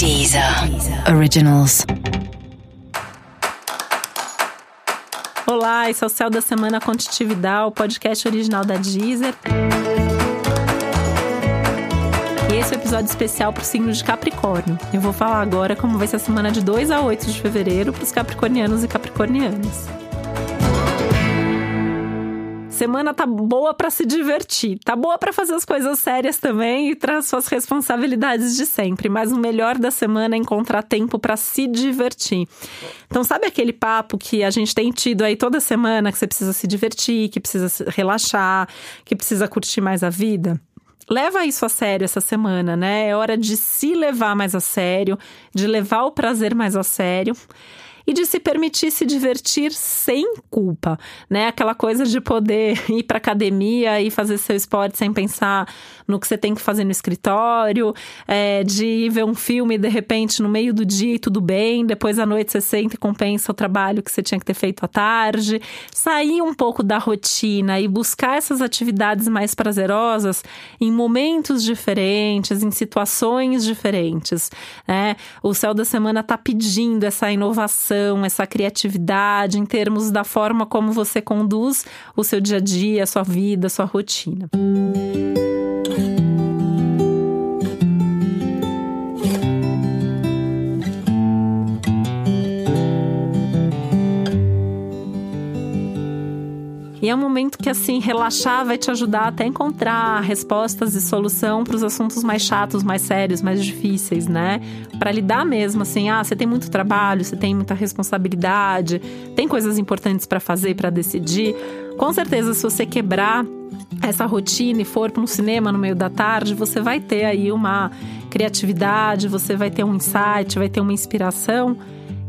Deezer Originals. Olá, esse é o Céu da Semana Contitividade, o podcast original da Deezer. E esse é o episódio especial para o signo de Capricórnio. Eu vou falar agora como vai ser a semana de 2 a 8 de fevereiro para os capricornianos e capricornianas. Semana tá boa para se divertir, tá boa para fazer as coisas sérias também e traz suas responsabilidades de sempre, mas o melhor da semana é encontrar tempo para se divertir. Então, sabe aquele papo que a gente tem tido aí toda semana que você precisa se divertir, que precisa relaxar, que precisa curtir mais a vida? leva isso a sério essa semana, né? É hora de se levar mais a sério, de levar o prazer mais a sério e de se permitir se divertir sem culpa, né? Aquela coisa de poder ir para academia e fazer seu esporte sem pensar no que você tem que fazer no escritório, é, de ir ver um filme de repente no meio do dia e tudo bem, depois à noite você senta e compensa o trabalho que você tinha que ter feito à tarde, sair um pouco da rotina e buscar essas atividades mais prazerosas em momentos diferentes, em situações diferentes, né? O céu da semana está pedindo essa inovação essa criatividade em termos da forma como você conduz o seu dia a dia, a sua vida, a sua rotina. E é um momento que, assim, relaxar vai te ajudar até encontrar respostas e solução para os assuntos mais chatos, mais sérios, mais difíceis, né? Para lidar mesmo, assim, ah, você tem muito trabalho, você tem muita responsabilidade, tem coisas importantes para fazer, para decidir. Com certeza, se você quebrar essa rotina e for para um cinema no meio da tarde, você vai ter aí uma criatividade, você vai ter um insight, vai ter uma inspiração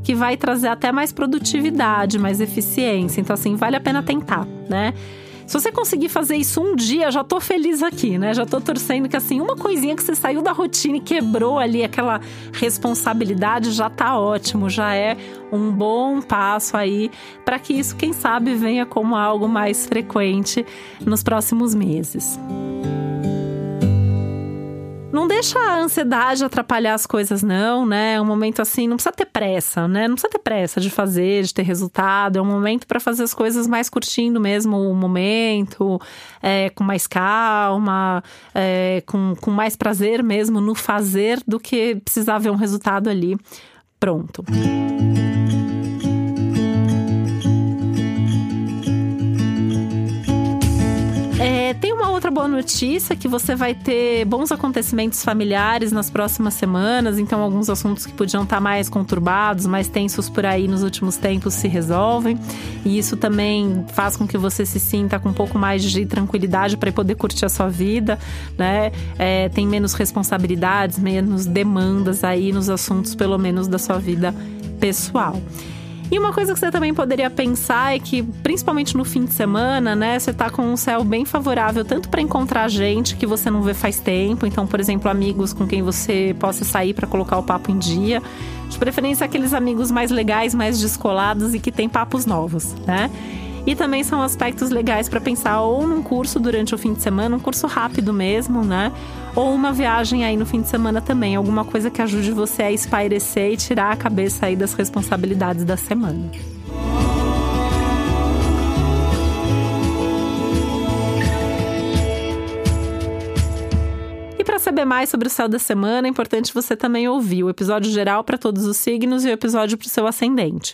que vai trazer até mais produtividade, mais eficiência. Então, assim, vale a pena tentar, né? Se você conseguir fazer isso um dia, já tô feliz aqui, né? Já tô torcendo que assim, uma coisinha que você saiu da rotina e quebrou ali aquela responsabilidade já tá ótimo, já é um bom passo aí para que isso, quem sabe, venha como algo mais frequente nos próximos meses. Não deixa a ansiedade atrapalhar as coisas, não, né? É um momento assim, não precisa ter pressa, né? Não precisa ter pressa de fazer, de ter resultado. É um momento para fazer as coisas mais curtindo mesmo o momento, é, com mais calma, é, com, com mais prazer mesmo no fazer do que precisar ver um resultado ali pronto. É, boa notícia que você vai ter bons acontecimentos familiares nas próximas semanas, então alguns assuntos que podiam estar mais conturbados, mais tensos por aí nos últimos tempos se resolvem. E isso também faz com que você se sinta com um pouco mais de tranquilidade para poder curtir a sua vida, né? É, tem menos responsabilidades, menos demandas aí nos assuntos, pelo menos da sua vida pessoal. E uma coisa que você também poderia pensar é que, principalmente no fim de semana, né, você tá com um céu bem favorável tanto para encontrar gente que você não vê faz tempo, então, por exemplo, amigos com quem você possa sair para colocar o papo em dia. De preferência aqueles amigos mais legais, mais descolados e que têm papos novos, né? E também são aspectos legais para pensar ou num curso durante o fim de semana, um curso rápido mesmo, né? Ou uma viagem aí no fim de semana também, alguma coisa que ajude você a espairecer e tirar a cabeça aí das responsabilidades da semana. E para saber mais sobre o céu da semana, é importante você também ouvir o episódio geral para todos os signos e o episódio para o seu ascendente.